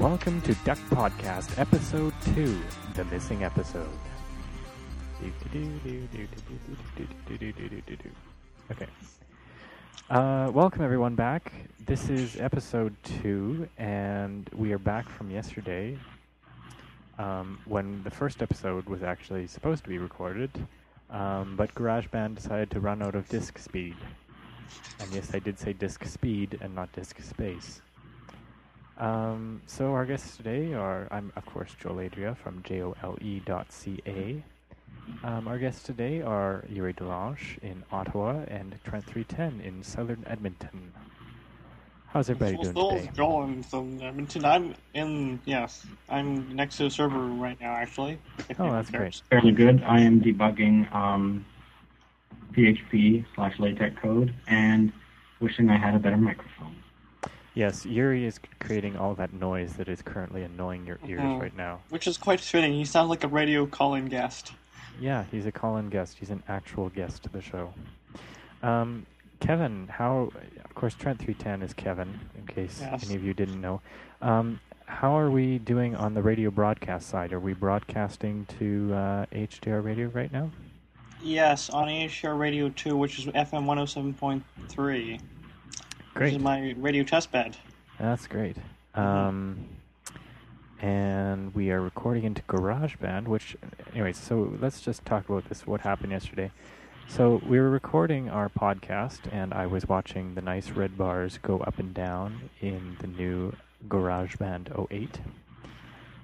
Welcome to Duck Podcast, Episode 2, The Missing Episode. Okay. Uh, welcome, everyone, back. This is Episode 2, and we are back from yesterday um, when the first episode was actually supposed to be recorded, um, but GarageBand decided to run out of disk speed. And yes, I did say disk speed and not disk space. Um, so our guests today are, I'm of course Joel Adria from jole.ca. Um, our guests today are Yuri Delange in Ottawa and Trent 310 in southern Edmonton. How's everybody doing Still today? Joel in from Edmonton. I'm in, yes, I'm next to the server room right now, actually. Oh, anyone that's great. fairly good. I am debugging um, PHP slash LaTeX code and wishing I had a better microphone. Yes, Yuri is creating all that noise that is currently annoying your ears Mhm. right now. Which is quite fitting. He sounds like a radio call-in guest. Yeah, he's a call-in guest. He's an actual guest to the show. Um, Kevin, how? Of course, Trent three ten is Kevin. In case Yes. any of you didn't know, um, how are we doing on the radio broadcast side? Are we broadcasting to uh, HDR radio right now? Yes, on AHR Radio 2, which is FM 107.3. Which Great. This is my radio test bed. That's great. Um, and we are recording into GarageBand, which, anyways, so let's just talk about this. What happened yesterday? So we were recording our podcast, and I was watching the nice red bars go up and down in the new GarageBand 08.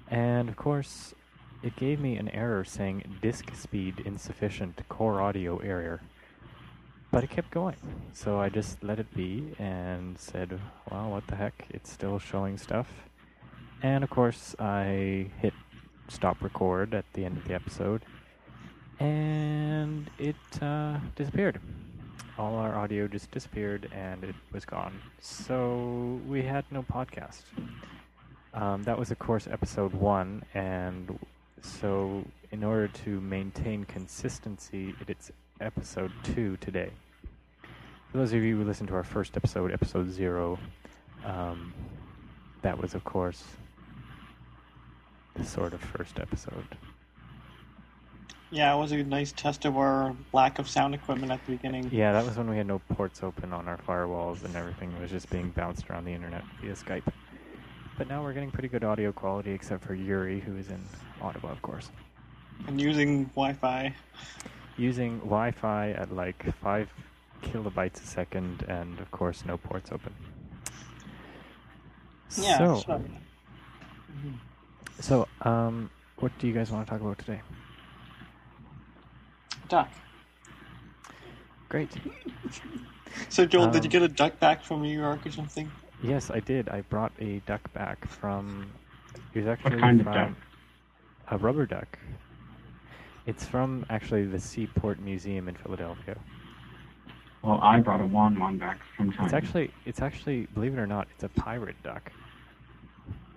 And of course, it gave me an error saying disk speed insufficient, core audio error. But it kept going. So I just let it be and said, well, what the heck? It's still showing stuff. And of course, I hit stop record at the end of the episode. And it uh, disappeared. All our audio just disappeared and it was gone. So we had no podcast. Um, that was, of course, episode one. And so, in order to maintain consistency, it's episode two today. For those of you who listened to our first episode, episode zero, um, that was, of course, the sort of first episode. Yeah, it was a nice test of our lack of sound equipment at the beginning. Yeah, that was when we had no ports open on our firewalls and everything was just being bounced around the internet via Skype. But now we're getting pretty good audio quality, except for Yuri, who is in Ottawa, of course. And using Wi-Fi. Using Wi Fi at like 5 kilobytes a second, and of course, no ports open. Yeah, so, sure. so, um, what do you guys want to talk about today? Duck. Great. So, Joel, did you Um, get a duck back from New York or something? Yes, I did. I brought a duck back from. It was actually kind of from duck? a rubber duck. It's from actually the Seaport Museum in Philadelphia. Well, I brought a Wan Wan back from China. It's actually, it's actually, believe it or not, it's a pirate duck.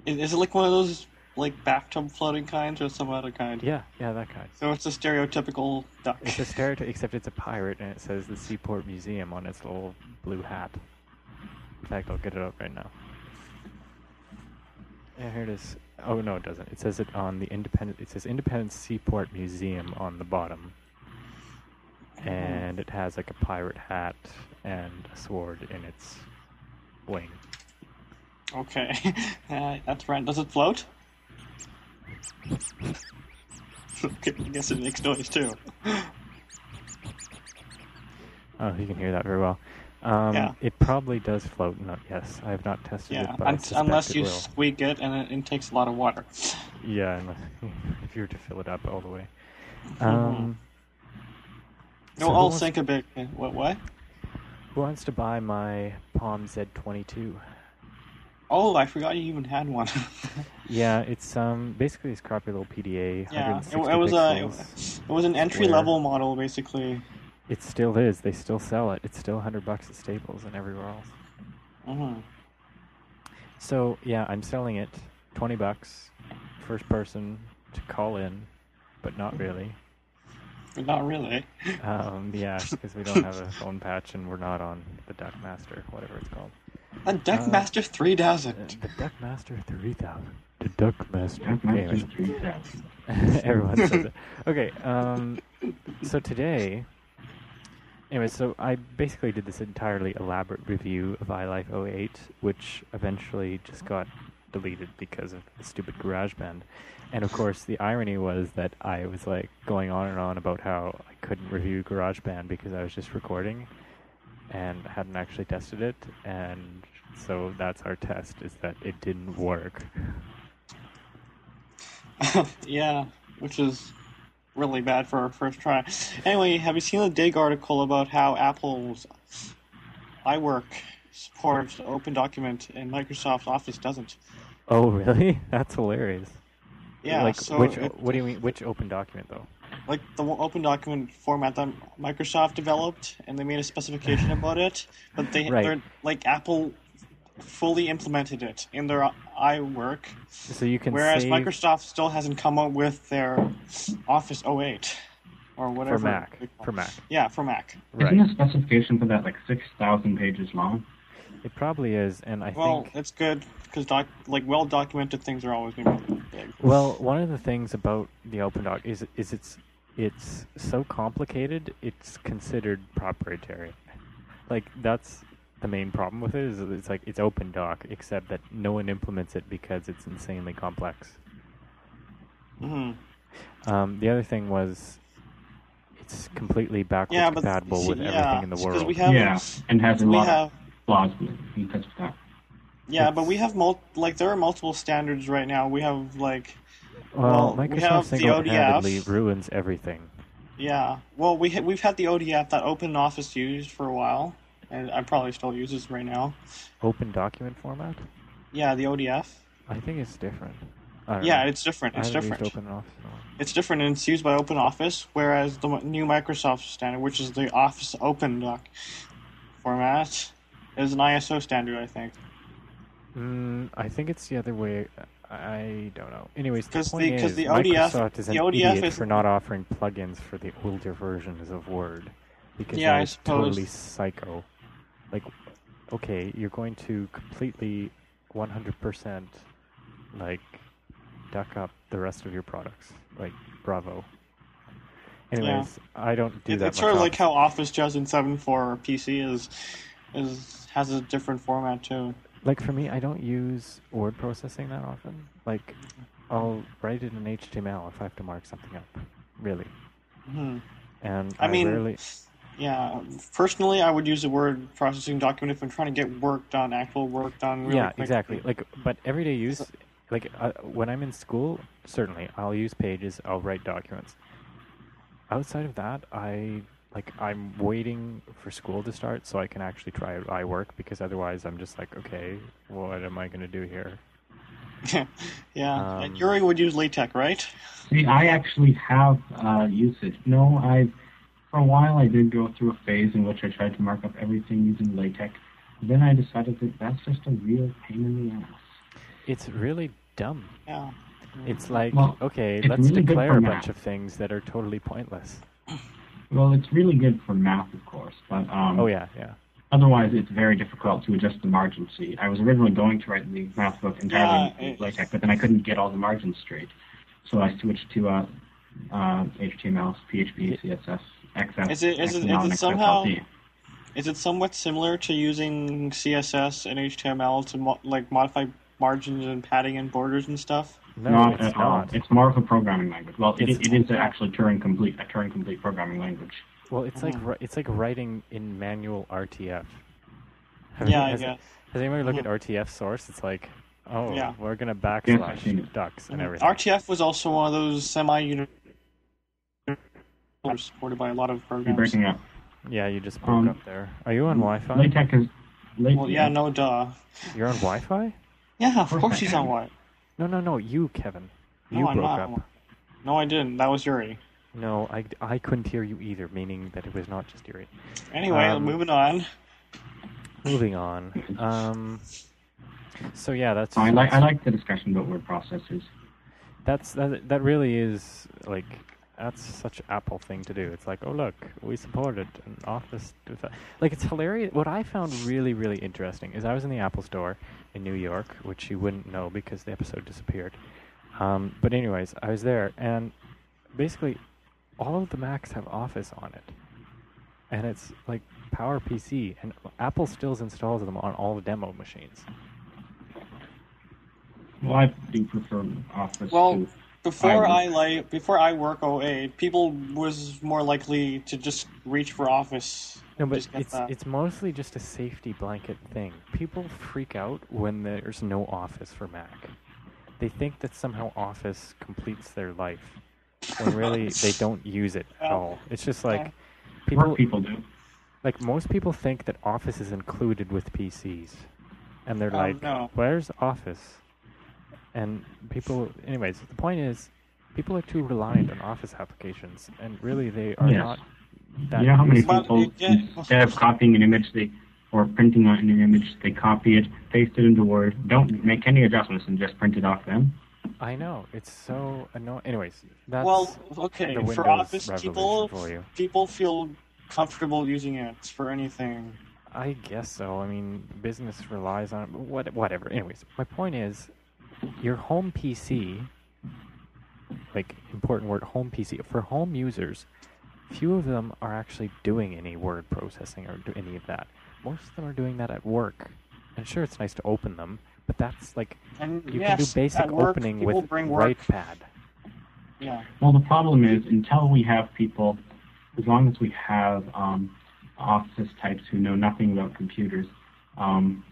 Is, is it like one of those like bathtub floating kinds or some other kind? Yeah, yeah, that kind. So it's a stereotypical duck. It's a stereotype, except it's a pirate, and it says the Seaport Museum on its little blue hat. In fact, I'll get it up right now. Yeah, here it is. Oh no, it doesn't. It says it on the Independent. It says Independence Seaport Museum on the bottom, and it has like a pirate hat and a sword in its wing. Okay, uh, that's right. Does it float? okay, I guess it makes noise too. Oh, you can hear that very well. Um, Yeah. It probably does float. Yes, I have not tested Yeah, it, but un- unless it you will. squeak it and it, it takes a lot of water. Yeah, unless, if you were to fill it up all the way. Mhm. Um, no, so I'll wants- sink a bit. uh, What? What? Who wants to buy my Palm Z22? Oh, I forgot you even had one. Yeah, it's um basically this crappy little PDA. yeah, it, it was a it was an entry level model basically. It still is. They still sell it. It's still 100 bucks at Staples and everywhere else. hmm So yeah, I'm selling it 20 bucks, first person to call in, but not really. Not really. Um, yeah, because we don't have a phone patch and we're not on the Duckmaster, whatever it's called. Duckmaster 3000. Uh, the Duckmaster 3000. The Duckmaster. That's Anyways, three thousand. everyone says it. Okay, um, so today, anyway, so I basically did this entirely elaborate review of iLife 08, which eventually just got deleted because of the stupid GarageBand. And of course, the irony was that I was like going on and on about how I couldn't review GarageBand because I was just recording and hadn't actually tested it. And so that's our test: is that it didn't work. yeah, which is really bad for our first try. Anyway, have you seen the Digg article about how Apple's iWork supports Open Document and Microsoft Office doesn't? Oh, really? That's hilarious. Yeah, like so which? it- what do you mean? Which open document though? like the Open Document format that Microsoft developed, and they made a specification about it, but they Right. they're like Apple fully implemented it in their iWork, So you can whereas save Microsoft still hasn't come up with their Office 08 or whatever. for Mac. For. Mac, Yeah, for Mac. right? Isn't the specification for that like six thousand pages long? It probably is, and I think Well, think. it's good because doc- like well documented things are always going to be big. Well, one of the things about the Open Doc is is it's it's so complicated. It's considered proprietary. Like that's the main problem with it. Is it's like it's Open Doc, except that no one implements it because it's insanely complex. hmm Um, the other thing was. It's completely backwards Yeah, but compatible with yeah, everything in the world. we have yeah, and has a we lot have of flaws with it because of that. yeah, but we have mul- like there are multiple standards right now. We have like well, well, we have the single-handedly ODF. ruins everything. Yeah, well, we ha- we've had the ODF that Open Office used for a while, and I probably still use this right now. Open document format. Yeah, the ODF. I think it's different. Yeah, know. it's different. It's haven't different. Open Office in. It's different, and it's used by Open Office, whereas the new Microsoft standard, which is the Office Open Doc format, is an ISO standard, I think. Mm, I think it's the other way. I don't know. Anyways, the 'Cause point the- is the ODF Microsoft is an the ODF idiot is- for not offering plugins for the older versions of Word because Yeah, I suppose. totally psycho. Like, okay, you're going to completely 100% like duck up the rest of your products. Like, bravo. Anyways, I don't do It- that. it's sort of like Office. how Office 2007 for PC is is has a different format too. like for me, I don't use word processing that often. Like, I'll write it in HTML if I have to mark something up. Really, hmm and I I, mean, rarely. Yeah, personally, I would use a word processing document if I'm trying to get work done, actual work done. Really yeah, exactly. Like, but everyday use, like uh, when I'm in school, certainly I'll use Pages. I'll write documents. Outside of that, I like I'm waiting for school to start so I can actually try out iWork because otherwise I'm just like, okay, what am I going to do here? yeah, Um, and Yuri would use LaTeX, right? See, I actually have uh, used it. No, I for a while I did go through a phase in which I tried to mark up everything using LaTeX. Then I decided that that's just a real pain in the ass. It's really dumb. Yeah. It's like, Well, okay, it's let's really declare for a math. bunch of things that are totally pointless. Well, it's really good for math, of course, but um, Oh yeah, yeah. otherwise it's very difficult to adjust the margins. See, I was originally going to write the math book entirely Yeah, in LaTeX, but then I couldn't get all the margins straight, so I switched to uh, uh, HTML, PHP, CSS, XF, Is it- is it- XML, is it somehow- XSLT. Is it somewhat similar to using CSS and HTML to mo- like modify margins and padding and borders and stuff? No, not it's at all. It's more of a programming language. Well, it, It's- actually Turing complete, a Turing complete programming language. Well, it's like ri- it's like writing in manual RTF. Have Yeah, you- I has, guess. has anybody looked Mhm. at RTF source? It's like, oh, Yeah. we're gonna Yes, I've seen backslash it. ducks and Mhm. everything. RTF was also one of those semi supported by a lot of You're programs. breaking up. yeah, you just broke Um, up there. Are you on Wi-Fi? LaTeX is. La- Well, yeah, no, duh. You're on Wi-Fi? Yeah, of course course I she's am. on what? No, no, no. You, Kevin. You I'm broke up. No, I didn't. That was Yuri. No, I, I couldn't hear you either, meaning that it was not just Yuri. Anyway, Um, moving on. Moving on. Um, so yeah, that's I like I like the discussion about word processors. that's that, that really is like that's such Apple thing to do. It's like, oh look, we supported an Office. Like it's hilarious. What I found really really interesting is I was in the Apple Store in New York, which you wouldn't know because the episode disappeared. Um, but anyways, I was there, and basically, all of the Macs have Office on it, and it's like Power PC, and Apple still installs them on all the demo machines. Well, I do prefer Office. Well, to Before I I like before I work OA, people was more likely to just reach for Office. No, but it's that. it's mostly just a safety blanket thing. People freak out when there's no Office for Mac. They think that somehow Office completes their life, when really they don't use it at all. It's just like yeah. people work people do. like most people think that Office is included with PCs, and they're Oh, like, no. "Where's Office?" And people, anyways, the point is, people are too reliant on Office applications, and really they are Yes. not. That You know how many people, instead of copying an image, they or printing out an image, they copy it, paste it into Word, don't make any adjustments, and just print it off then. I know it's so annoying. Anyways, that's well, okay, the Windows for Office, revolution people for you. people feel comfortable using it for anything. I guess so. I mean, business relies on it. What, whatever. Anyways, my point is, your home PC, like important word, home PC for home users, few of them are actually doing any word processing or do any of that. Most of them are doing that at work. And sure, it's nice to open them, but that's like And you yes, can do basic work, opening with bring. WritePad. Yeah. Well, the problem is until we have people, as long as we have um, office types who know nothing about computers, um,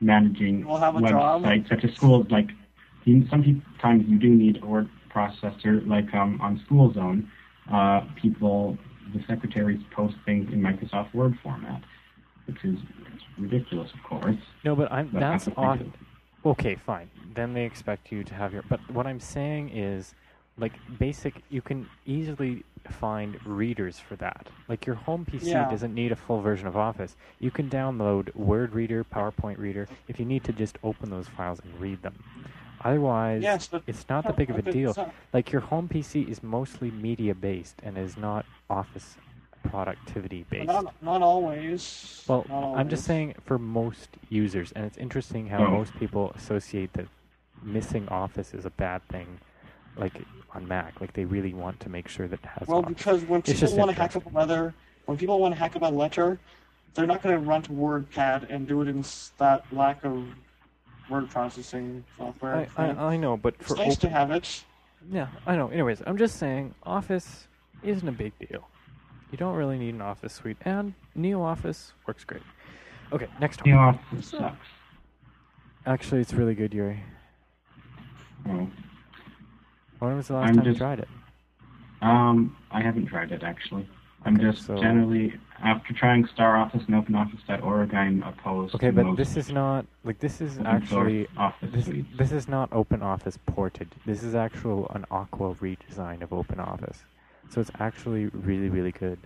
managing We'll have a websites such as schools, like you, sometimes you do need a word processor, like um, on School Zone, uh, people, the secretaries post things in Microsoft Word format, which is ridiculous, of course. No, but I'm But that's Apple off. Okay, fine. Then they expect you to have your. But what I'm saying is, like basic, you can easily find readers for that. Like your home PC Yeah. doesn't need a full version of Office. You can download Word Reader, PowerPoint Reader if you need to just open those files and read them. Otherwise, Yes, but it's not that big of a deal. it's Like your home PC is mostly media based and is not Office productivity based. Not, not always. Well, Not I'm just saying for most users, and it's interesting how Oh. most people associate that missing Office is a bad thing, like on Mac. Like they really want to make sure that it has Well, Office. because when It's people want to hack up interesting. a letter, when people want to hack up a letter, they're not going to run to WordPad and do it in that lack of word processing software. I. I, I know, but it's for nice to have it. yeah, I know. Anyways, I'm just saying Office isn't a big deal. You don't really need an Office suite, and Neo Office works great. Okay, next You topic. know, Office sucks. Actually, it's really good, Yuri. Oh. When was the last I'm time you tried it? Um, I haven't tried it actually. I'm Okay, just so- generally after trying Star Office and OpenOffice.org, I'm opposed. Okay, to but most this is not like this is actually Office This, suites. this is not OpenOffice ported. This is actual an Aqua redesign of OpenOffice. So it's actually really, really good.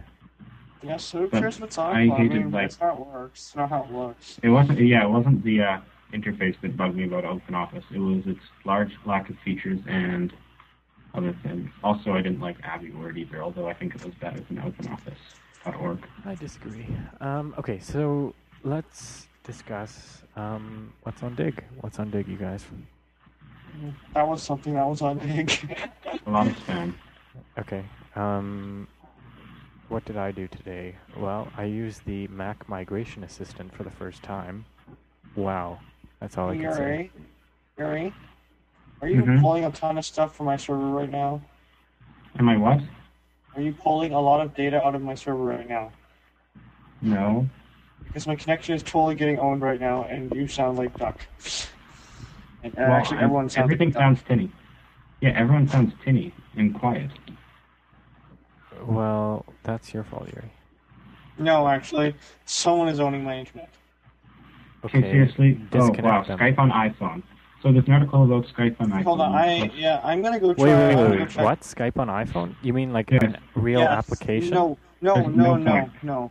Yeah, so who But cares what's I on? I, hated, mean, like- that's not how it works. It's not how it looks. It wasn't. Yeah, it wasn't the uh, interface that bugged me about OpenOffice. It was its large lack of features and other things. Also, I didn't like AbiWord either, although I think it was better than OpenOffice.org. I disagree. Um, okay, so let's discuss um, what's on Digg. What's on Digg, you guys? That was something that was on Digg. A lot of spam. Okay. Um, what did I do today? Well, I used the Mac Migration Assistant for the first time. Wow, that's all I can say. Yuri, Yuri, are you Mhm. pulling a ton of stuff from my server right now? Am I what? Are you pulling a lot of data out of my server right now? No. Because my connection is totally getting owned right now, and you sound like Duck. And uh, Well, actually, everyone sounds everything like Duck. sounds tinny. Yeah, everyone sounds tinny and quiet. Well, that's your fault, Yuri. No, actually, someone is owning my internet. Okay, seriously? Oh, wow, them. Skype on iPhone. So there's an article about Skype on iPhone. Hold on, I yeah, I'm gonna go try. Wait, wait, wait, gonna wait, go What? Skype on iPhone? You mean like Yes. a real Yes, application? No, no, There's no, no no, no,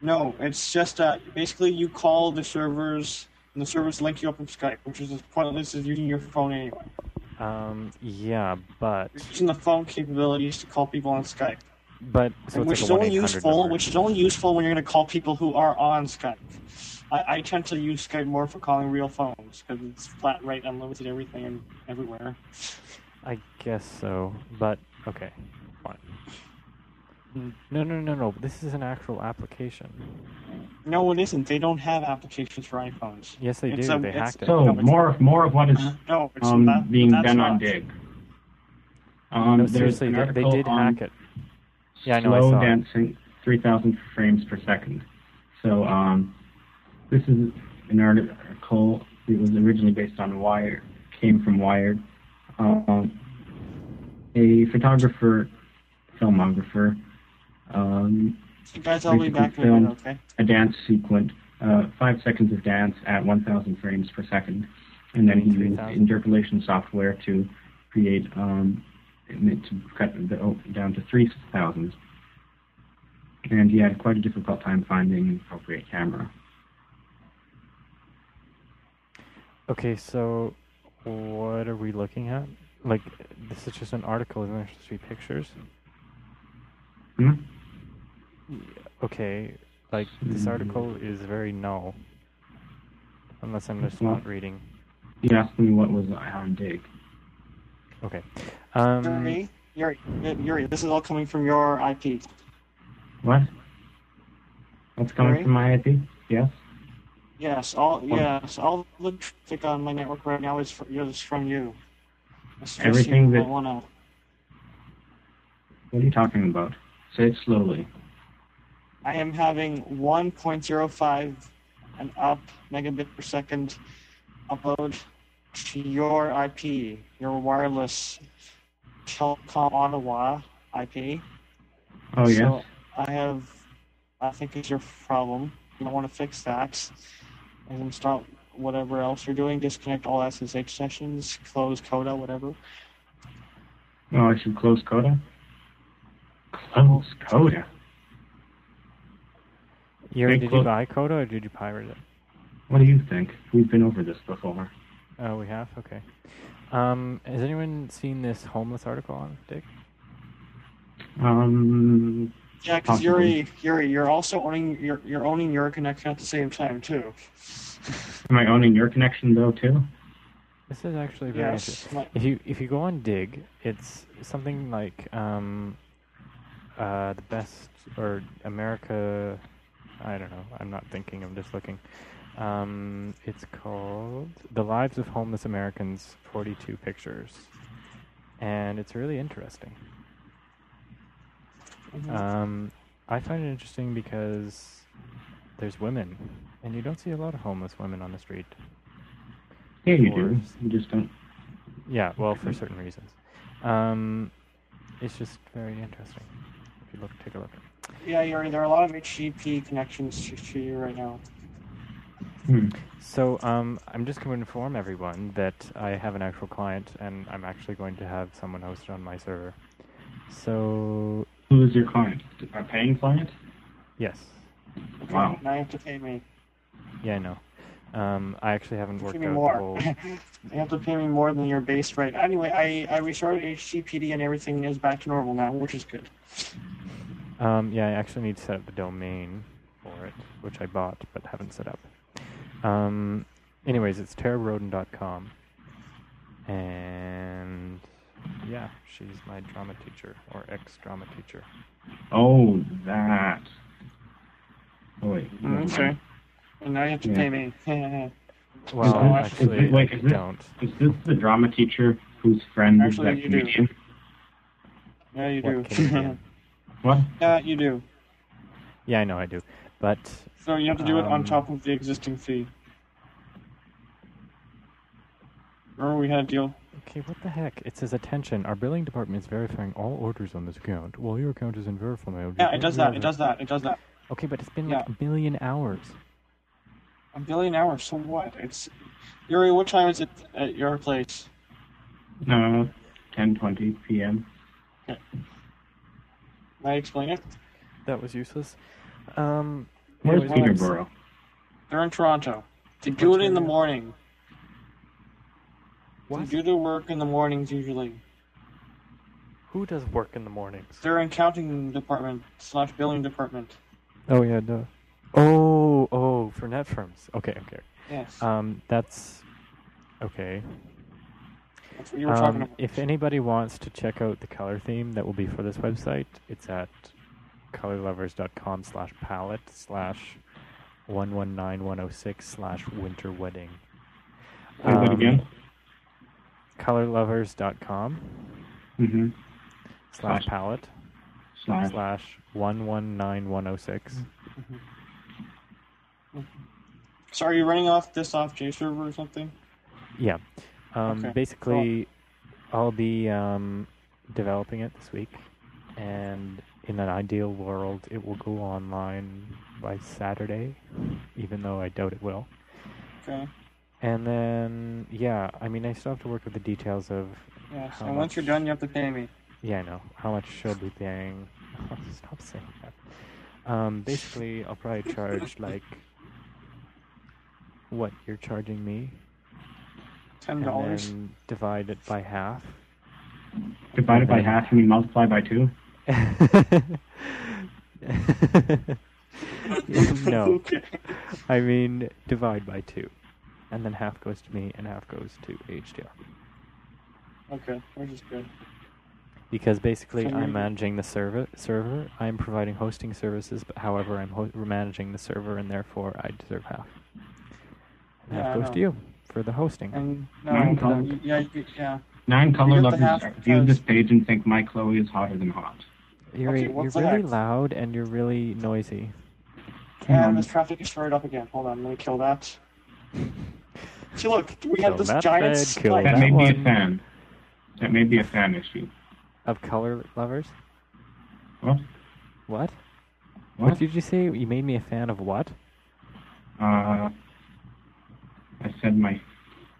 no. It's just uh, basically you call the servers, and the servers link you up with Skype, which is as pointless as using your phone anyway. Um, yeah, but You're using the phone capabilities to call people on Skype, but so which it's is like a only useful. number. Which is only useful when you're going to call people who are on Skype. I, I tend to use Skype more for calling real phones because it's flat rate, unlimited, everything, and everywhere. I guess so, but okay, fine. No, no, no, no. This is an actual application. No, it isn't. They don't have applications for iPhones. Yes, they It's do. a- they it's- hacked it. So No, more more of what is No, it's um, not. being done not. on Digg. Um, no, seriously, they, they did hack it. Yeah, I know, I Slow saw dancing, 3,000 frames per second. So um, this is an article. It was originally based on Wired, came from Wired. Um, a photographer, filmographer, um, guys, I'll be back in a minute, okay? a dance sequence, uh, five seconds of dance at 1,000 frames per second, and then he used interpolation software to create um, to cut the oh, down to 3,000. And he had quite a difficult time finding an appropriate camera. Okay, so what are we looking at? Like, this is just an article, isn't there supposed to be pictures? Hmm? Okay, like, this Hmm. article is very null. Unless I'm just Well- not reading. He asked me what was I on Digg. Okay. Um, Yuri, Yuri, Yuri, this is all coming from your IP. What? That's coming Sorry? from my IP? Yes. Yes, all yes, all the traffic on my network right now is, for, is from you. It's Everything you that- wanna- What are you talking about? Say it slowly. I am having 1.05 and up megabit per second upload to your IP, your wireless telecom Ottawa IP. Oh yes. So I have, I think it's your problem. You don't want to fix that. And stop whatever else you're doing. Disconnect all SSH sessions. Close Coda, whatever. Oh, I should close Coda? Close Coda? Yuri, Big did you buy Coda or did you pirate it? What do you think? We've been over this before. Oh, we have? Okay. Um, has anyone seen this homeless article on Digg? Um, Yeah, because Yuri, Yuri, you're also owning you're, you're owning your connection at the same time too. am I owning your connection though too? This is actually very interesting. My- If you if you go on Digg, it's something like um, uh, the best or America. I don't know. I'm not thinking. I'm just looking. Um, it's called "The Lives of Homeless Americans: 42 Pictures," and it's really interesting. Mhm. Um, I find it interesting because there's women, and you don't see a lot of homeless women on the street. Yeah, you Or- do. You just don't. Yeah, well, for certain reasons. Um, it's just very interesting. If you look, take a look. yeah, Yuri, there are a lot of HTTP connections to, to you right now. Hmm. So, um, I'm just going to inform everyone that I have an actual client, and I'm actually going to have someone hosted on my server. So, Who is your client? A paying client? yes, Wow. Now you have to pay me. yeah, I know. Um, I actually haven't Pay worked me out the more. whole. you have to pay me more than your base rate. Anyway, I, I restarted HTTPD and everything is back to normal now, which is good. Um, yeah, I actually need to set up the domain for it, which I bought but haven't set up. Um, anyways, it's tararoden.com. And yeah, she's my drama teacher or ex drama teacher. Oh, that. Oh wait. never Okay. And now you have to Yeah. pay me. Well, Oh, is actually, it- wait, I is it- don't. Is this the drama teacher whose friend Actually, is you that do. comedian? yeah, you What do. Canadian? What? yeah, you do. Yeah, I know I do. But So you have to do it on Um, top of the existing fee. Remember we had a deal? Okay, what the heck? It says attention. Our billing department is verifying all orders on this account. While your account is in verify mode. Yeah, it does that. It does that. It does that. Okay, but it's been like a billion hours. A billion hours. So what? It's Yuri. What time is it at your place? No, 10:20 p.m. May I explain it? That was useless. Um, Where's Peterborough? They're in Toronto. They do it in the morning. What? Computer work in the mornings usually. Who does work in the mornings? They're in accounting department slash billing department. Oh yeah, no. Oh, oh, for Netfirms. Okay, okay. Yes, Um, that's okay. that's what you were talking Um, about. if anybody wants to check out the color theme that will be for this website, it's at colorlovers.com slash palette slash one one nine one oh six slash winter wedding. Say that Um, again. Colorlovers.com Mm-hmm. slash palette Slash. slash one one nine one oh six. So are you running off this off JServer or something? Yeah. Um, Okay, basically, I'll be um, developing it this week, and in an ideal world, it will go online by Saturday, even though I doubt it will. Okay. And then, yeah, I mean, I still have to work with the details of, Yes. How and once you're done, you have to pay me. yeah, I know, how much she'll be paying. Stop saying that. Um, basically, I'll probably charge like what you're charging me, Ten and dollars. then divide it by half. Divide it by half, you mean multiply by two? no. I mean divide by two, and then half goes to me and half goes to HDR. Okay, which is good. Because basically, So I'm managing the server. Server. I'm providing hosting services, but however, I'm ho- managing the server, and therefore, I deserve half. And Yeah, I half goes know. to you for the hosting. And no, Nine no, yeah, y- yeah. Nine color get the lovers half view this page and think my Chloe is hotter than hot. You're Okay, you're really hex? loud and you're really noisy. Hang And on. this traffic is started up again. Hold on, let me kill that. See, look, we Kill have this that giant bed, spike. That that may be a fan. That may be a fan issue. Of color lovers. What? What? What? What did you say? You made me a fan of what? Uh, I said my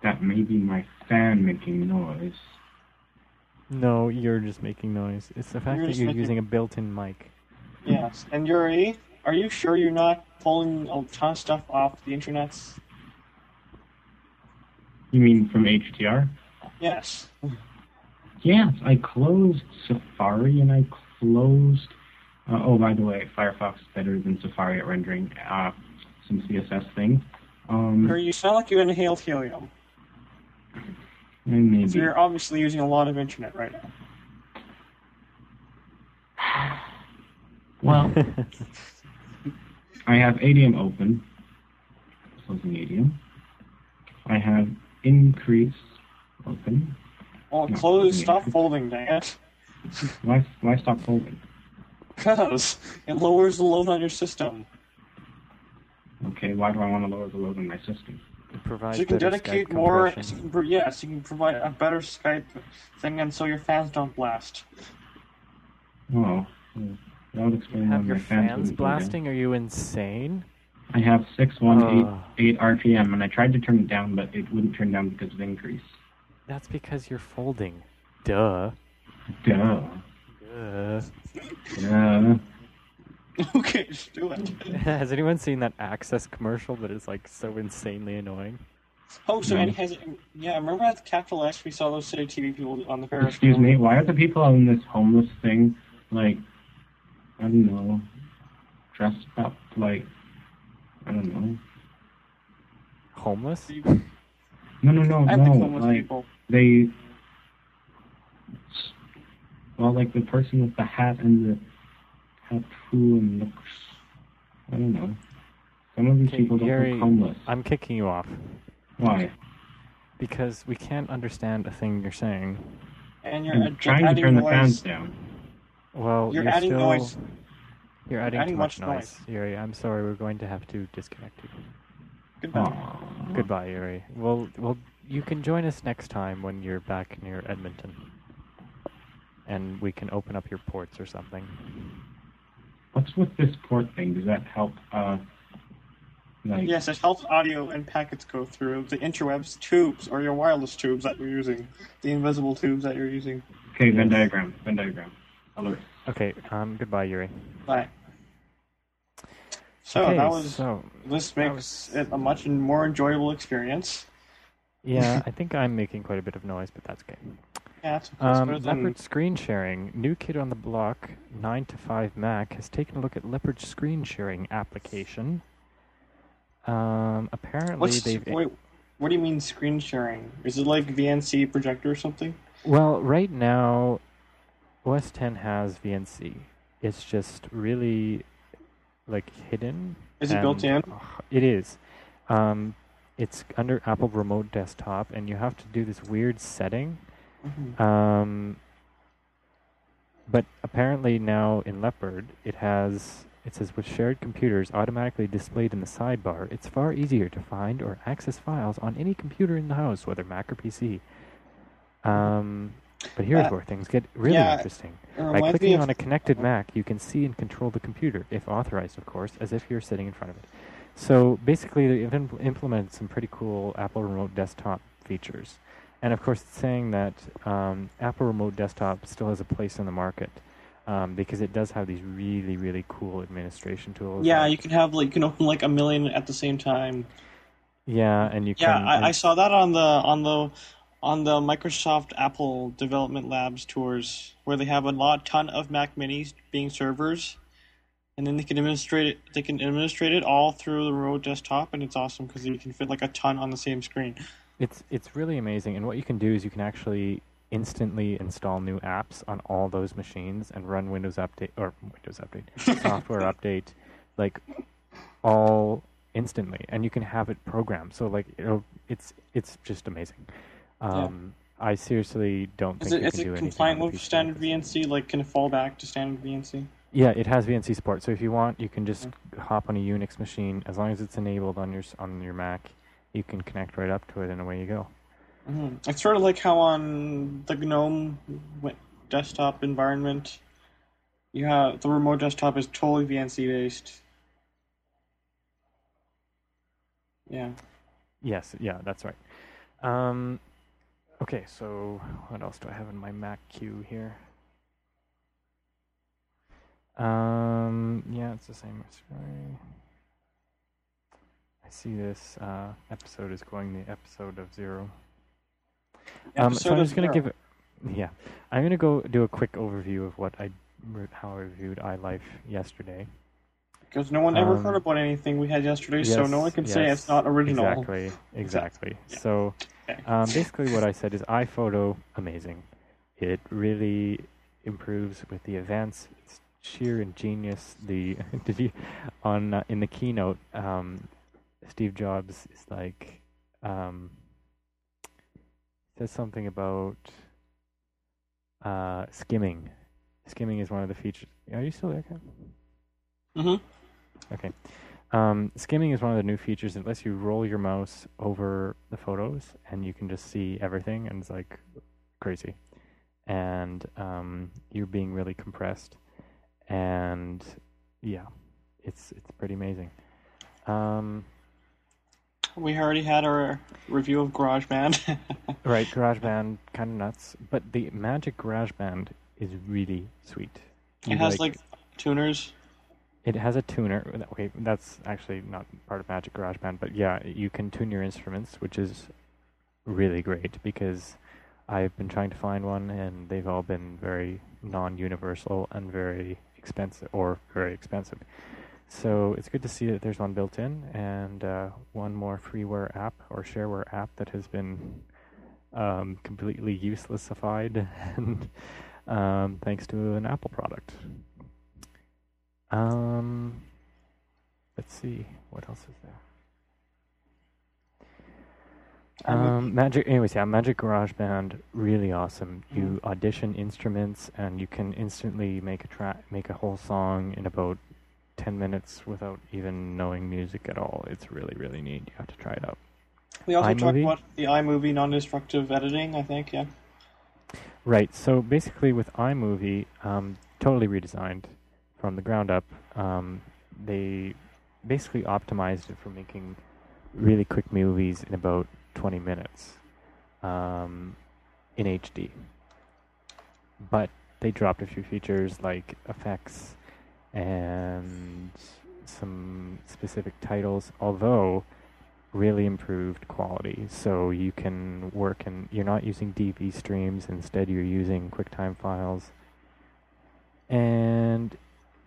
that may be my fan making noise. No, you're just making noise. It's the fact You're that you're making- using a built-in mic. Yes, and Yuri, are you sure you're not pulling a ton of stuff off the internets? You mean from HTR? Yes. Yes, I closed Safari and I closed. Uh, oh, by the way, Firefox is better than Safari at rendering uh, some CSS things. Um, Yuri, you sound like you inhaled helium. maybe. So you're obviously using a lot of internet right now. Well, I have ADM open. Closing ADM. I have increase open. Well, No, close, yeah. stop folding, dang it. Why? Why stop folding? Because it lowers the load on your system. Okay. Why do I want to lower the load on my system? It provides So you can better dedicate Skype more. compression. You can, pro- yes, you can provide a better Skype thing, and so your fans don't blast. Oh, that would You explain why have my your fans fans wouldn't go down. blasting? Are you insane? I have six one eight Ugh. eight uh. RPM, and I tried to turn it down, but it wouldn't turn down because of increase. That's because you're folding. Duh. Duh. Duh. Duh. okay, just do it. Has anyone seen that Access commercial that is like so insanely annoying? Oh, so No. Andy has. Yeah, remember at the Capital EX we saw those Citytv people on the Ferris Excuse wheel? me. Why are the people on this homeless thing like I don't know, dressed up like I don't know. Homeless? No, no, no, I think no. homeless Like people. they. Well, like the person with the hat and the tattoo and looks. I don't know. Some of these Okay, people don't Gary, look homeless. I'm kicking you off Why? because we can't understand a thing you're saying. And you're I'm ad- trying to adding turn the noise. fans down. Well, You're you're adding still noise. You're adding, adding too much much noise. Yuri, I'm sorry, we're going to have to disconnect you. Goodbye. Aw. Goodbye, Yuri. Well, well, you can join us next time when you're back near Edmonton, and we can open up your ports or something. What's with this port thing? Does that help? Uh, like, Yes, it helps audio and packets go through the interwebs tubes or your wireless tubes that you're using, the invisible tubes that you're using. okay, Venn diagram, Venn diagram. Alert. Okay. Um. Goodbye, Yuri. Bye. So okay, that was so this makes it a much more enjoyable experience. Yeah, I think I'm making quite a bit of noise, but that's okay. Yeah, it's, it's better Um, than- Leopard screen sharing. New kid on the block, 9 to 5 Mac, has taken a look at Leopard screen sharing application. Um, apparently, What's they've. wait? What do you mean screen sharing? Is it like VNC projector or something? Well, right now, OS 10 has VNC. It's just really like hidden. Is it built in? It is. Um, it's under Apple Remote Desktop, and you have to do this weird setting. Mhm. Um, but apparently now in Leopard, it has it says with shared computers automatically displayed in the sidebar, it's far easier to find or access files on any computer in the house, whether Mac or PC. Um, but here's Uh, where things get really yeah, interesting. By clicking on a connected Mac, you can see and control the computer, if authorized, of course, as if you're sitting in front of it. So basically, they've impl- implemented some pretty cool Apple Remote Desktop features. And of course, it's saying that um, Apple Remote Desktop still has a place in the market um, because it does have these really, really cool administration tools. yeah, you can have like you can open like a million at the same time. yeah, and you Yeah, can. I, I saw that on the on the on the Microsoft Apple Development Labs tours where they have a lot ton of Mac Minis being servers, and then they can administrate it. They can administrate it all through the remote desktop, and it's awesome because you can fit like a ton on the same screen. It's it's really amazing, and what you can do is you can actually instantly install new apps on all those machines and run Windows Update or Windows Update, software update, like all instantly, and you can have it programmed. So like it'll, it's it's just amazing. Um, I seriously don't Is think it you is can do it anything compliant with standard. VNC? Like, can it fall back to standard VNC? Yeah, it has VNC support. So if you want, you can just hop on a Unix machine as long as it's enabled on your on your Mac. You can connect right up to it, and away you go. hmm It's sort of like how on the GNOME desktop environment, you have the remote desktop is totally VNC based. Yeah. Yes, yeah, that's right. Um, okay, so what else do I have in my Mac queue here? Um, yeah, it's the same. I see this uh, episode is going the episode of zero. Um, so I'm just gonna give it. Yeah, I'm gonna go do a quick overview of what I how I reviewed iLife yesterday. Because no one ever Um, heard about anything we had yesterday, so no one can say it's not original. Exactly, exactly. Yeah. So, Okay. um, basically, what I said is iPhoto amazing. It really improves with the events. It's sheer ingenious. The did you on uh, in the keynote, um, Steve Jobs is like um, says something about uh, skimming. Skimming is one of the features. Are you still there, Ken? hmm Okay. Um, skimming is one of the new features that lets you roll your mouse over the photos and you can just see everything and it's like crazy. And um, you're being really compressed. And yeah, it's it's pretty amazing. Um, We already had our review of GarageBand. right, GarageBand kind of nuts, but the Magic GarageBand is really sweet. You it has like, tuners. It has a tuner. Okay, that's actually not part of Magic GarageBand, but yeah, you can tune your instruments, which is really great because I've been trying to find one and they've all been very non-universal and very expensive or very expensive. So it's good to see that there's one built in and uh, one more freeware app or shareware app that has been um, completely uselessified and um, thanks to an Apple product. Um, let's see, what else is there? Um, Magic, anyways, yeah, Magic GarageBand, really awesome. You audition instruments, and you can instantly make a track, make a whole song in about ten minutes without even knowing music at all. It's really, really neat. You have to try it out. We also talked about the iMovie non-destructive editing. I think, yeah. Right. So basically, with iMovie, um, totally redesigned from the ground up. Um, they basically optimized it for making really quick movies in about 20 minutes um, in HD. But they dropped a few features like effects and some specific titles. Although really improved quality. So you can work and you're not using DV streams, instead, you're using QuickTime files. And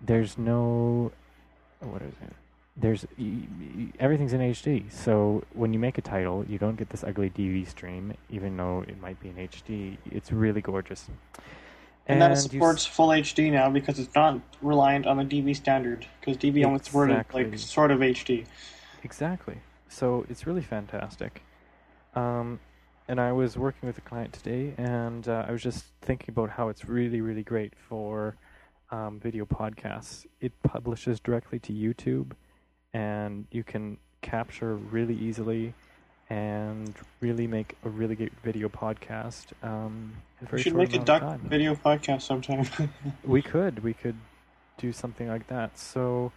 there's no. What is it? There's everything's in HD. So when you make a title, you don't get this ugly DV stream, even though it might be in HD. It's really gorgeous. And, that supports s- full HD now because it's not reliant on the DV standard. Because DV only supported like sort of HD. Exactly. So it's really fantastic. Um, and I was working with a client today, and uh, I was just thinking about how it's really, really great for um, video podcasts. It publishes directly to YouTube, and you can capture really easily and really make a really good video podcast. Um, We should make a duck video podcast sometime. We could. We could do something like that. So,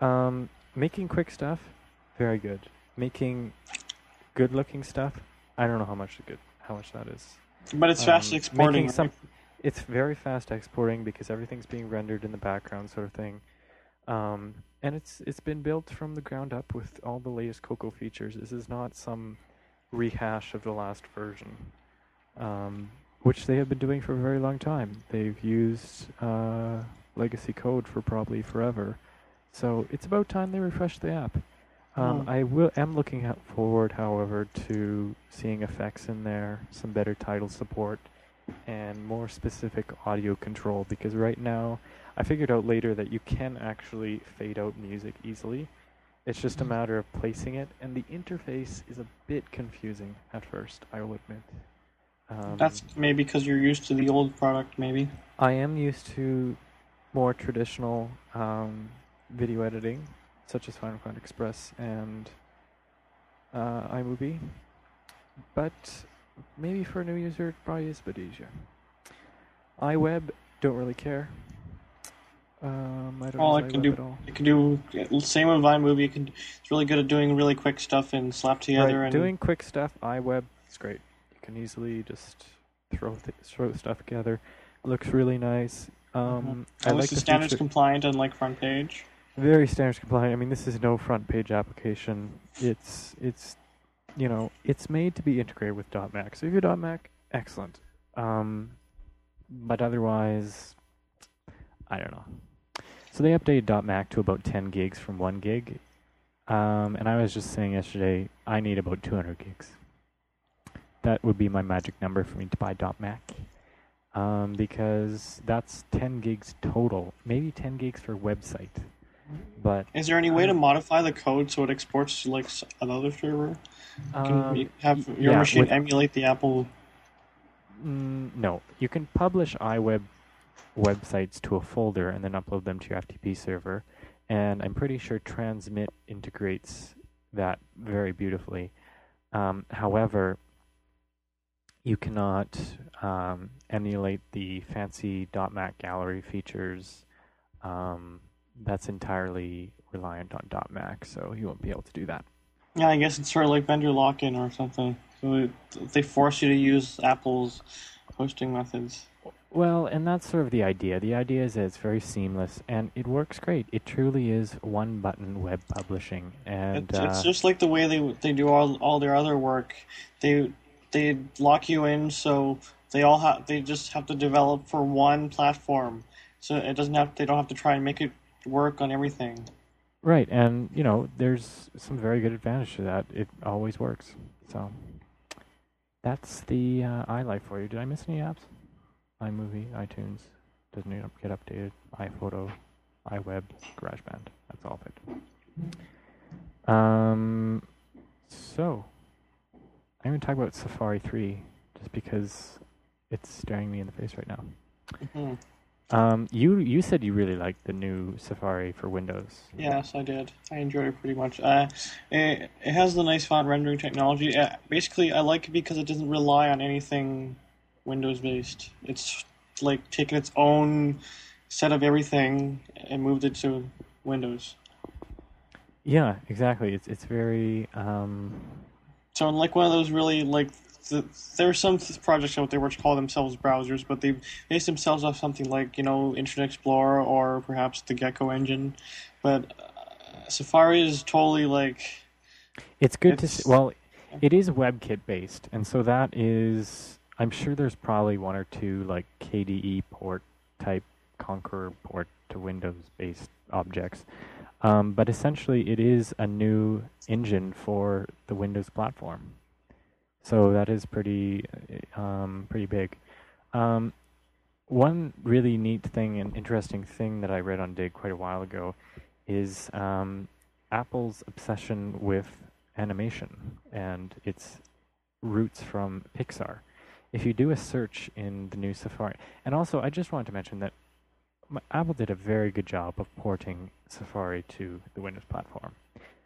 um, making quick stuff, very good. Making good-looking stuff, I don't know how much good, how much that is. but it's fast Um, exporting. making some-? It's very fast exporting because everything's being rendered in the background, sort of thing. Um, and it's it's been built from the ground up with all the latest Cocoa features. This is not some rehash of the last version, um, which they have been doing for a very long time. They've used uh, legacy code for probably forever, so it's about time they refresh the app. Um, Hmm. I will am looking forward, however, to seeing effects in there, some better title support, and more specific audio control. Because right now, I figured out later that you can actually fade out music easily. It's just a Mhm. matter of placing it, and the interface is a bit confusing at first. I will admit. Um, That's maybe because you're used to the old product, maybe. I am used to more traditional um, video editing, such as Final Cut Express and uh, iMovie, but maybe for a new user, it probably is a bit easier. iWeb, don't really care. Um, I don't All use I can do- at all. You can do same with iMovie. You can. It's really good at doing really quick stuff and slap together. right, and doing quick stuff, iWeb is great. You can easily just throw th- throw stuff together. looks really nice. Um, I at like the standards feature- compliant and like front page. Very standards compliant. I mean, this is no front page application. It's it's you know it's made to be integrated with .Mac. So if you're .Mac, excellent. Um, but otherwise, I don't know. So they updated .Mac to about 10 gigs from one gig, um, and I was just saying yesterday I need about 200 gigs. That would be my magic number for me to buy .Mac. Um, because that's 10 gigs total, maybe 10 gigs for website. But Is there any way to Um, modify the code so it exports to like another server? Can um, you have your yeah, machine with- emulate the Apple? mm, no, you can publish iWeb websites to a folder and then upload them to your FTP server. And I'm pretty sure Transmit integrates that very beautifully. Um, however, you cannot um, emulate the fancy .Mac gallery features. Um, that's entirely reliant on .Mac, so you won't be able to do that. Yeah, I guess it's sort of like vendor lock-in or something. So it, they force you to use Apple's hosting methods. Well, and that's sort of the idea. The idea is that it's very seamless and it works great. It truly is one button web publishing, and It's, it's uh, just like the way they they do all all their other work. They they lock you in, so they all have they just have to develop for one platform. So it doesn't have they don't have to try and make it work on everything. Right. And you know, there's some very good advantage to that. It always works. So that's the uh, iLife for you. Did I miss any apps? iMovie, iTunes doesn't need to get updated. iPhoto, iWeb, GarageBand. That's all of it. Um, so I'm going to talk about Safari 3 just because it's staring me in the face right now. Mhm. Um, you you said you really liked the new Safari for Windows. Yes, I did. I enjoyed it pretty much. Uh, it, it has the nice font rendering technology. Uh, basically, I like it because it doesn't rely on anything Windows based. It's like taking its own set of everything and moved it to Windows. Yeah, exactly. It's it's very um, So, like one of those really like the, there are some th- projects out there which call themselves browsers, but they base themselves off something like you know Internet Explorer or perhaps the Gecko engine. But uh, Safari is totally like It's good to see. Well, it is WebKit based, and so that is. I'm sure there's probably one or two like KDE port type Konqueror port to Windows based objects, um, but essentially it is a new engine for the Windows platform. So that is pretty, um, pretty big. Um, one really neat thing and interesting thing that I read on Digg quite a while ago is um, Apple's obsession with animation and its roots from Pixar. If you do a search in the new Safari, and also I just wanted to mention that Apple did a very good job of porting Safari to the Windows platform.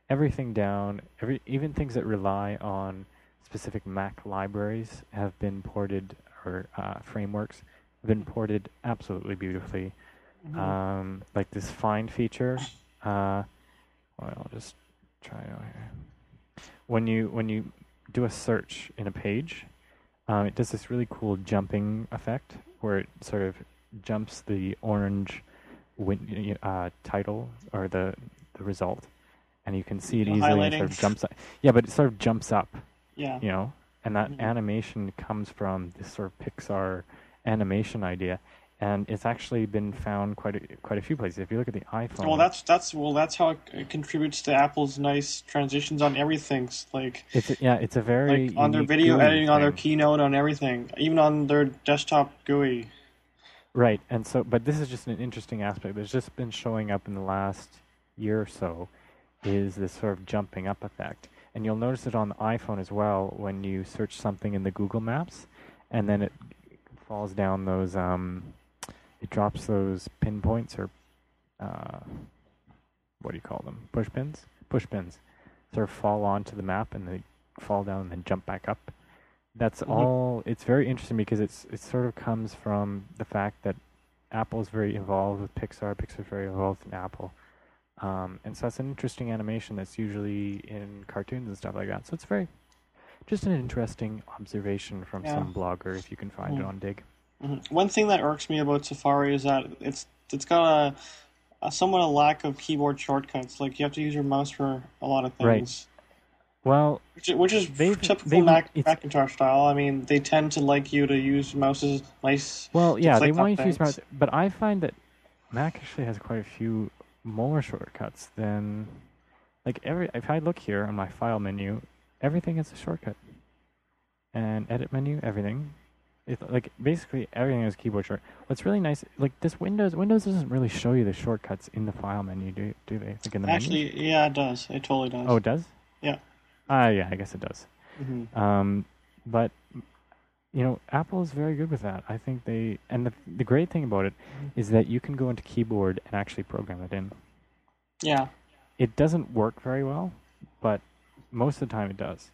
Everything down, every even things that rely on specific Mac libraries have been ported or uh, frameworks have been ported absolutely beautifully. Mhm. Um, like this find feature. Uh, well, I'll just try it out here. When you when you do a search in a page, um, it does this really cool jumping effect where it sort of jumps the orange win- uh, title or the the result, and you can see it easily. Sort of jumps up. Yeah, but it sort of jumps up yeah. you know and that Mhm. animation comes from this sort of pixar animation idea and it's actually been found quite a, quite a few places if you look at the iphone Well, that's that's well, that's how it, it contributes to Apple's nice transitions on everything. Like it's a, yeah it's a very like on their video editing, on their keynote, on everything, even on their desktop GUI. right and so but this is just an interesting aspect that's just been showing up in the last year or so is this sort of jumping up effect and you'll notice it on the iphone as well when you search something in the google maps and then it falls down those um it drops those pinpoints or uh what do you call them? Push pins? Push pins. Sort of fall onto the map and they fall down and then jump back up. That's Mhm. all it's very interesting because it's it sort of comes from the fact that apple's very involved with pixar pixar's very involved in apple um, and so that's an interesting animation that's usually in cartoons and stuff like that so it's very just an interesting observation from Yeah. some blogger if you can find it Mhm. on Digg Mhm. One thing that irks me about Safari is that it's it's got a, a somewhat a lack of keyboard shortcuts. Like you have to use your mouse for a lot of things. Right. well which, which is typical they've- Mac, Macintosh style. I mean, they tend to like you to use mouses nice. Well, yeah, they want you to use mouse, but I find that Mac actually has quite a few more shortcuts than like every. If I look here on my file menu, everything is a shortcut, and edit menu, everything. It, like basically everything is keyboard short. What's really nice, like this Windows, Windows doesn't really show you the shortcuts in the file menu, do do they? Like in the menu. Actually, yeah, it does. It totally does. Oh, it does. Yeah. Ah, yeah, I guess it does. hmm Um, but you know, Apple is very good with that. I think they and the the great thing about it is that you can go into keyboard and actually program it in. Yeah. It doesn't work very well, but most of the time it does.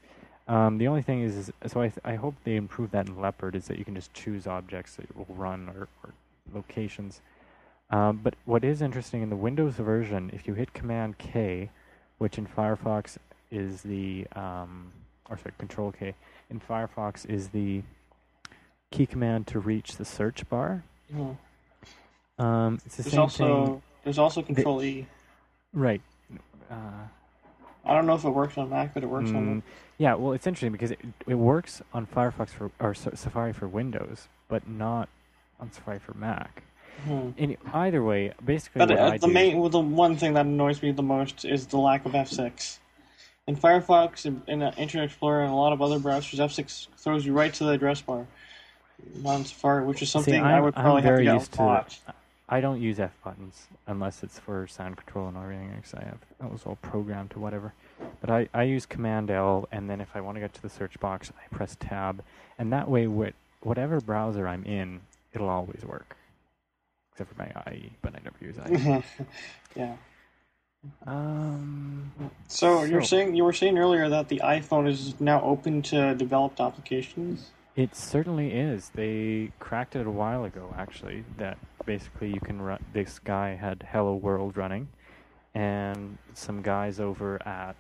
Um, the only thing is, is so I, th- I hope they improve that in Leopard is that you can just choose objects that will run or, or locations. Um, but what is interesting in the Windows version, if you hit Command K, which in Firefox is the um, or sorry Control K, in Firefox is the key command to reach the search bar. Mhm. Um, it's the There's same also thing, there's also Control E. right? Uh, I don't know if it works on Mac, but it works Mm, on. yeah, well, it's interesting because it, it works on Firefox for or Safari for Windows, but not on Safari for Mac. In either way, basically, But uh, I the do, main, well, the one thing that annoys me the most is the lack of F6. In Firefox, in, in uh, Internet Explorer, and a lot of other browsers, F6 throws you right to the address bar. Not in Safari, which is something I I'm- would probably have to get used to-. I don't use F buttons unless it's for sound control and everything. Because I have that was all programmed to whatever. But I, I use Command L, and then if I want to get to the search box, I press Tab, and that way, what whatever browser I'm in, it'll always work. Except for my IE, but I never use IE. yeah. um, So, you're saying you were saying earlier that the iPhone is now open to developed applications. It certainly is. They cracked it a while ago, actually. That basically you can run. This guy had Hello World running, and some guys over at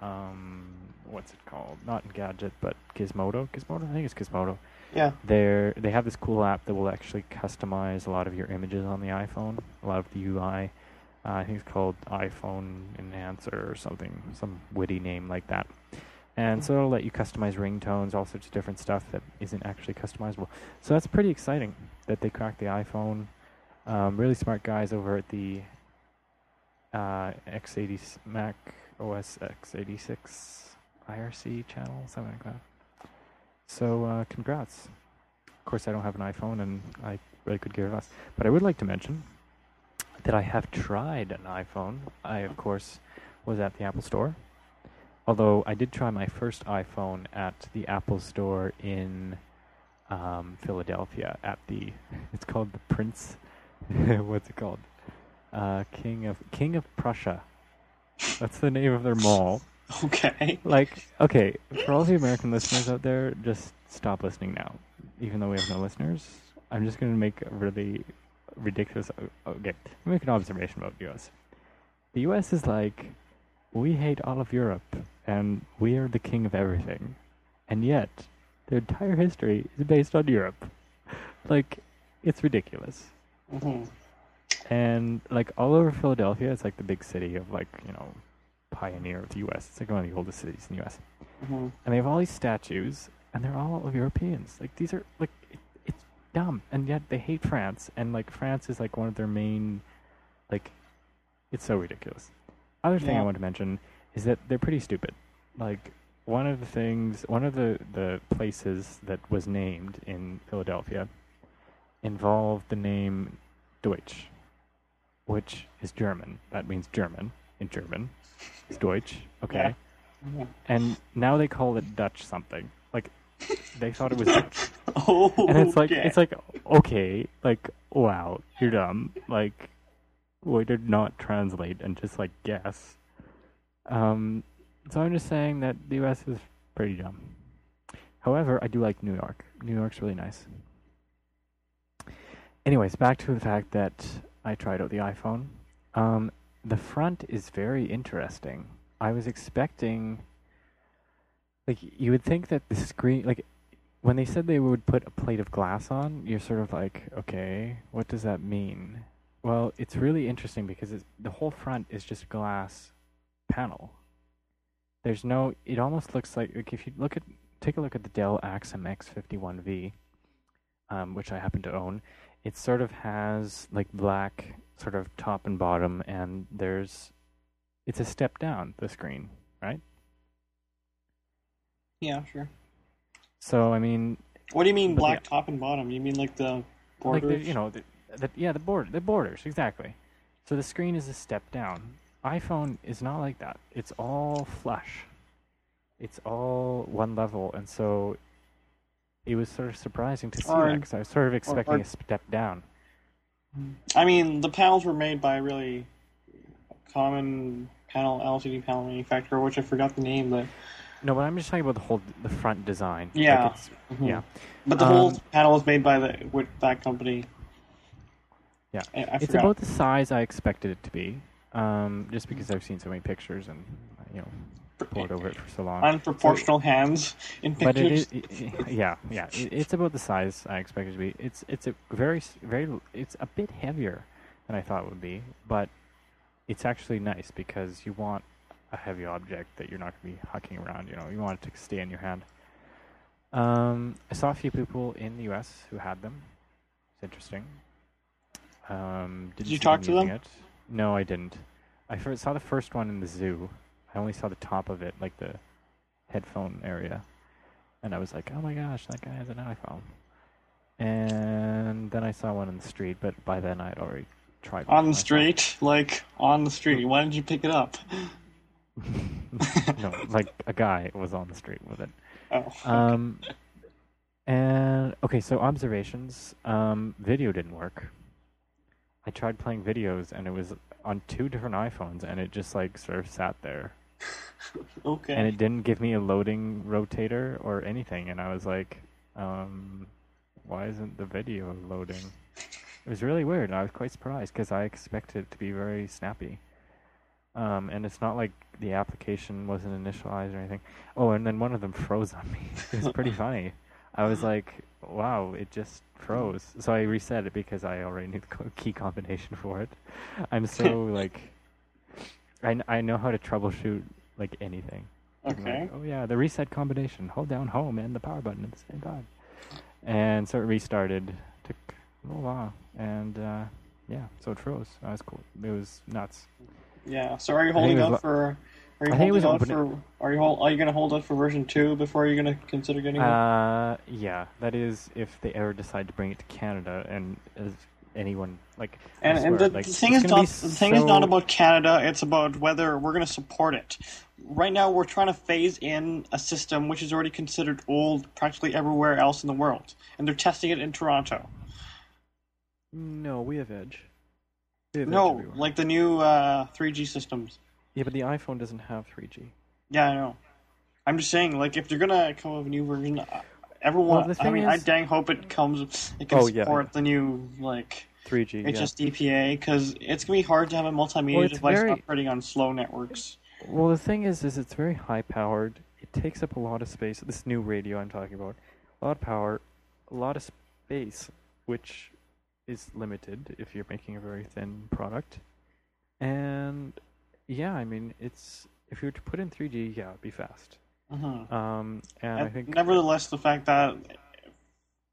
um, what's it called? Not Engadget, but Gizmodo. Gizmodo, I think it's Gizmodo. Yeah. They're they have this cool app that will actually customize a lot of your images on the iPhone, a lot of the UI. Uh, I think it's called iPhone Enhancer or something, some witty name like that. And so it'll let you customize ringtones, all sorts of different stuff that isn't actually customizable. So that's pretty exciting that they cracked the iPhone. Um, really smart guys over at the uh, X80 Mac OS X86 IRC channel, something like that. So uh, congrats. Of course, I don't have an iPhone, and I really could care less. But I would like to mention that I have tried an iPhone. I, of course, was at the Apple Store. Although I did try my first iPhone at the Apple Store in um, Philadelphia at the. It's called the Prince. what's it called? Uh, King of King of Prussia. That's the name of their mall. Okay. Like, okay, for all the American listeners out there, just stop listening now. Even though we have no listeners, I'm just going to make a really ridiculous. Okay, make an observation about the U.S. The U.S. is like, we hate all of Europe, and we are the king of everything, and yet their entire history is based on Europe. Like, it's ridiculous. hmm And like all over Philadelphia, it's like the big city of like you know, pioneer of the U.S. It's like one of the oldest cities in the U.S. hmm And they have all these statues, and they're all of Europeans. Like these are like it, it's dumb, and yet they hate France, and like France is like one of their main, like, it's so ridiculous. Other thing I want to mention is that they're pretty stupid. Like one of the things, one of the the places that was named in Philadelphia involved the name Deutsch, which is German. That means German in German. It's Deutsch. Okay. Mhm. And now they call it Dutch something. Like they thought it was Dutch. Oh, And it's like okay. it's like okay, like wow, you're dumb. Like way to not translate and just like guess. Um so I'm just saying that the US is pretty dumb. However, I do like New York. New York's really nice. Anyways, back to the fact that I tried out the iPhone. Um, the front is very interesting. I was expecting, like, you would think that the screen, like, when they said they would put a plate of glass on, you're sort of like, okay, what does that mean? Well, it's really interesting because it's, the whole front is just glass panel. There's no. It almost looks like, like if you look at, take a look at the Dell Axim X51V, um, which I happen to own. It sort of has like black sort of top and bottom, and there's, it's a step down the screen, right? yeah, sure. So I mean, What do you mean black the- top and bottom? You mean like the like borders? the, you know, the, the yeah, the border, the borders, exactly. So the screen is a step down. iPhone is not like that. It's all flush. It's all one level, and so it was sort of surprising to see Or- that because I was sort of expecting or- a step down. I mean, the panels were made by a really common panel LCD panel manufacturer, which I forgot the name, but No, but I'm just talking about the whole the front design. Like, Yeah. it's- yeah. but the whole Um, panel was made by the with that company. Yeah. I, I It's forgot. about the size I expected it to be. Um, just because I've seen so many pictures and you know poured over it for so long. unproportional hands in but pictures. is, i- i- yeah, yeah. It, it's about the size I expected it to be. It's it's a very very it's a bit heavier than I thought it would be, but it's actually nice because you want a heavy object that you're not going to be hucking around. You know, you want it to stay in your hand. Um, I saw a few people in the U.S. who had them. It's interesting. Um, didn't you talk to them? It. No, I didn't. I first saw the first one in the zoo. I only saw the top of it, like the headphone area, and I was like, "Oh my gosh, that guy has an iPhone." And then I saw one in the street, but by then I'd already tried on the street, like on the street. Why didn't you pick it up? no, like a guy was on the street with it. Oh, Um, and okay, so observations. Um, video didn't work. I tried playing videos, and it was on two different iPhones, and it just like sort of sat there, okay. and it didn't give me a loading rotator or anything, and I was like, um, why isn't the video loading? It was really weird. and I was quite surprised because I expected it to be very snappy. Um, and it's not like the application wasn't initialized or anything. Oh, and then one of them froze on me. It was pretty funny. I was like, wow, it just froze. So I reset it because I already knew the key combination for it. I'm so like, I, I know how to troubleshoot like anything. I'm like, Okay. oh yeah, the reset combination. Hold down home and the power button at the same time. And so it restarted. Took a little while, and uh, yeah, so it froze. That was cool. It was nuts. Yeah. So are you holding up lo- for? Are you I think it was holding out for? Are you hold, Are you going to hold out for version two before you're going to consider getting it? Uh, yeah, that is if they ever decide to bring it to Canada, and as anyone like, And, and the, like, the thing is not the thing is not about Canada. It's about whether we're going to support it. Right now, we're trying to phase in a system which is already considered old practically everywhere else in the world, and they're testing it in Toronto. No, we have Edge. We have No, everywhere. like the new uh, 3G systems. Yeah, but the iPhone doesn't have 3G. Yeah, I know. I'm just saying, like, if they're gonna come up with a new version, uh, everyone. Well, I mean, I dang hope it comes. It can Oh, yeah, support yeah. the new like 3G. yeah. HSDPA because it's gonna be hard to have a multimedia Well, device very- operating on slow networks. Well, the thing is, is it's very high powered. It takes up a lot of space. This new radio I'm talking about, a lot of power, a lot of space, which is limited if you're making a very thin product. And yeah, I mean, it's if you were to put in 3G, yeah, it'd be fast. Mhm. Um, and, I think nevertheless, the fact that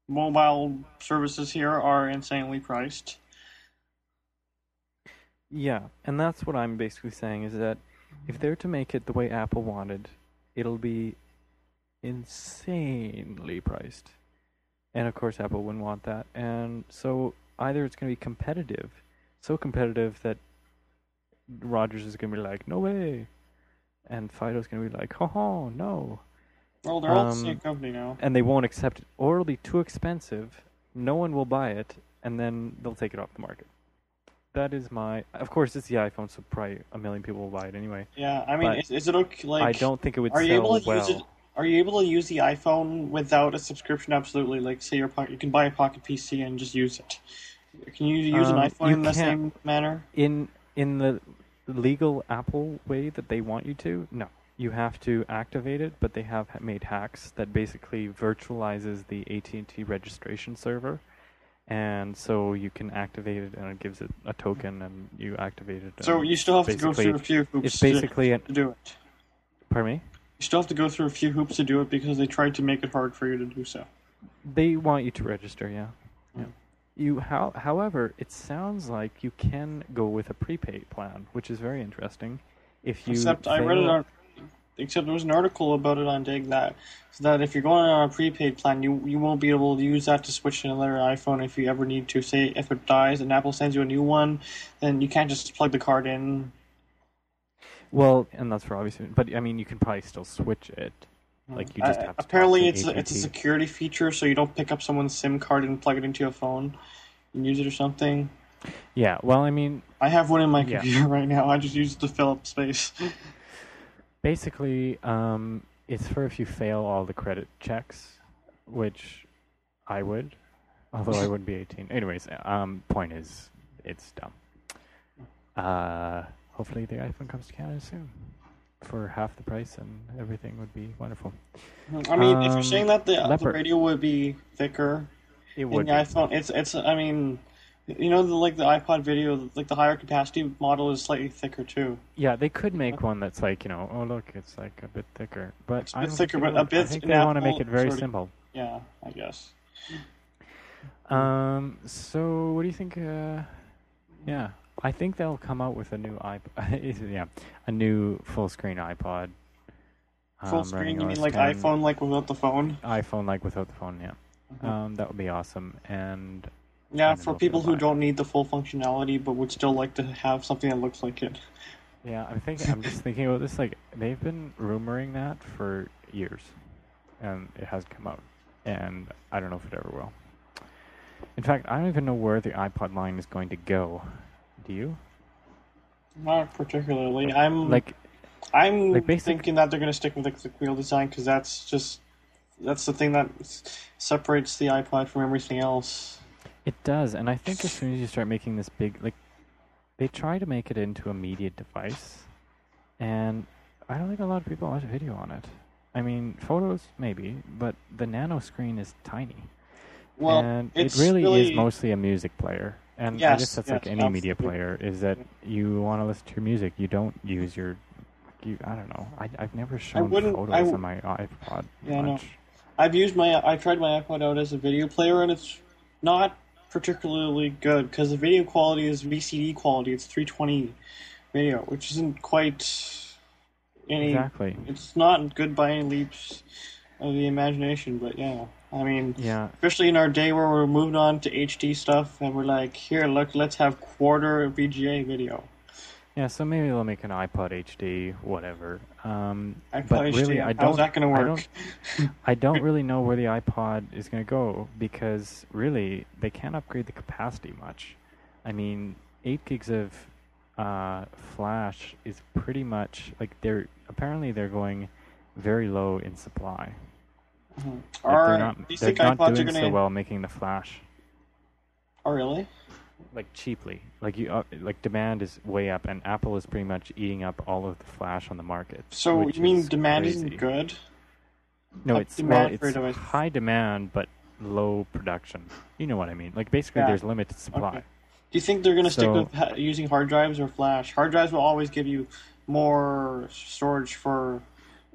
mobile services here are insanely priced. Yeah, and that's what I'm basically saying is that if they're to make it the way Apple wanted, it'll be insanely priced. And of course, Apple wouldn't want that. And so either it's going to be competitive, so competitive that Rogers is going to be like, no way. And Fido's going to be like, ho ho, no. Well, they're all the Um, same company now. And they won't accept it. Or it'll be too expensive, no one will buy it, and then they'll take it off the market. That is my. Of course, it's the iPhone, so probably a million people will buy it anyway. Yeah, I mean, but is, is it okay? Like, I don't think it would are you sell able to well. use it? Are you able to use the iPhone without a subscription? Absolutely. Like, say your pocket, you can buy a Pocket PC and just use it. Can you use Um, an iPhone you in the can't. same manner? in in the legal Apple way that they want you to, no. You have to activate it, but they have made hacks that basically virtualizes the AT&T registration server, and so you can activate it, and it gives it a token, and you activate it. So you still have to go through a few hoops it's basically an. to do it. Pardon me. You still have to go through a few hoops to do it because they tried to make it hard for you to do so. They want you to register, yeah. You how however, it sounds like you can go with a prepaid plan, which is very interesting. If you Except I read it on. Except there was an article about it on Digg that that if you're going on a prepaid plan, you you won't be able to use that to switch to another iPhone if you ever need to. Say if it dies and Apple sends you a new one, then you can't just plug the card in. Well, and that's for obvious, but I mean, you can probably still switch it. Like you just Uh, have to talk apparently to it's a, it's a AT&T. security feature, so you don't pick up someone's SIM card and plug it into your phone and use it or something. Yeah, well, I mean, I have one in my Yeah. computer right now. I just use it to fill up space. basically, um, it's for if you fail all the credit checks, which I would, although I wouldn't be 18. Anyways, um, point is, it's dumb. Uh, hopefully the iPhone comes to Canada soon for half the price, and everything would be wonderful. I mean, if you're Um, saying that the, the radio would be thicker It in would. the be. iPhone, it's it's. I mean, you know, the, like the iPod video, like the higher capacity model is slightly thicker too. Yeah, they could make one that's like you know, oh look, it's like a bit thicker, but It's a bit thicker, but a bit I think in they want to make it very sort of- simple. Yeah, I guess. Um. So, what do you think? Uh, yeah, I think they'll come out with a new iPod. yeah, a new full screen iPod. Full um, screen? You mean like 10. iPhone, like without the phone? iPhone like without the phone. Yeah. Mhm. Um, that would be awesome. And Yeah, for people who don't need the full functionality but would still like to have something that looks like it. yeah, I'm thinking. I'm just thinking about this. Like they've been rumoring that for years, and it hasn't come out. And I don't know if it ever will. In fact, I don't even know where the iPod line is going to go. Do you? Not particularly. I'm Like, I'm like basic- thinking that they're going to stick with the click wheel design because that's just that's the thing that separates the iPod from everything else. It does, and I think as soon as you start making this big, like, they try to make it into a media device, and I don't think a lot of people watch video on it. I mean, photos maybe, but the nano screen is tiny. Well, and it really, really is mostly a music player. And I guess that's yes, like any media player is that you want to listen to your music. You don't use your. You, I don't know. I, I've never shown photos I on my iPod. Yeah, much. I've used my I tried my iPod out as a video player, and it's not particularly good because the video quality is VCD quality. It's 320 video, which isn't quite any. Exactly. It's not good by any leaps of the imagination, but yeah, I mean, Yeah. especially in our day where we're moving on to HD stuff, and we're like, here, look, let's have quarter VGA video. Yeah, so maybe they'll make an iPod HD, whatever. Um, iPod but HD, really, I how's don't. that going to I work? don't. I don't really know where the iPod is going to go because really they can't upgrade the capacity much. I mean, eight gigs of uh, flash is pretty much like they're apparently they're going very low in supply. Mhm. Like, they're not. They're not doing so well making the flash Oh, really? like cheaply. Like you, uh, like demand is way up, and Apple is pretty much eating up all of the flash on the market. So you mean is demand crazy. isn't good? No, Like it's demand well, it's high demand but low production. You know what I mean? Like basically, Yeah. there's limited supply. Okay. Do you think they're going to stick with ha- using hard drives or flash? Hard drives will always give you more storage for.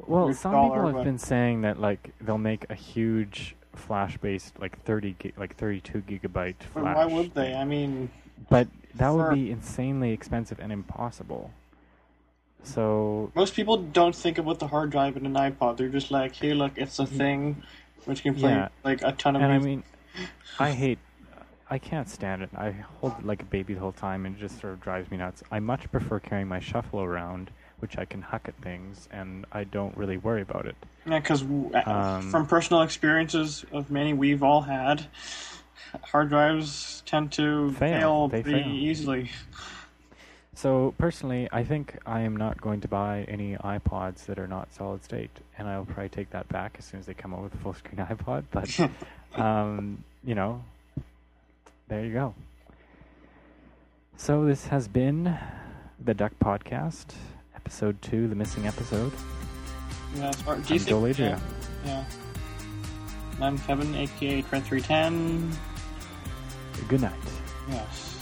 Well, some dollar, people have been saying that like they'll make a huge flash-based like 30 gig, like 32 gigabyte But flash. why would they? I mean, But that would be insanely expensive and impossible. So most people don't think about the hard drive in an iPod. They're just like, "Hey, look, it's a thing which can play Yeah. like a ton of and I music." mean, I hate, I can't stand it. I hold it like a baby the whole time, and it just sort of drives me nuts. I much prefer carrying my shuffle around, which I can huck at things, and I don't really worry about it. Yeah, because Um, from personal experiences of many we've all had, hard drives tend to Fail. fail, pretty fail. easily. So personally, I think I am not going to buy any iPods that are not solid state, and I'll probably take that back as soon as they come out with a full screen iPod. But um, you know, there you go. So this has been the Duck Podcast, episode two, the missing episode. Yeah, as far, do you I'm Joel think? Yeah, Adria. yeah. And I'm Kevin, aka Trent310. Good night. Yes.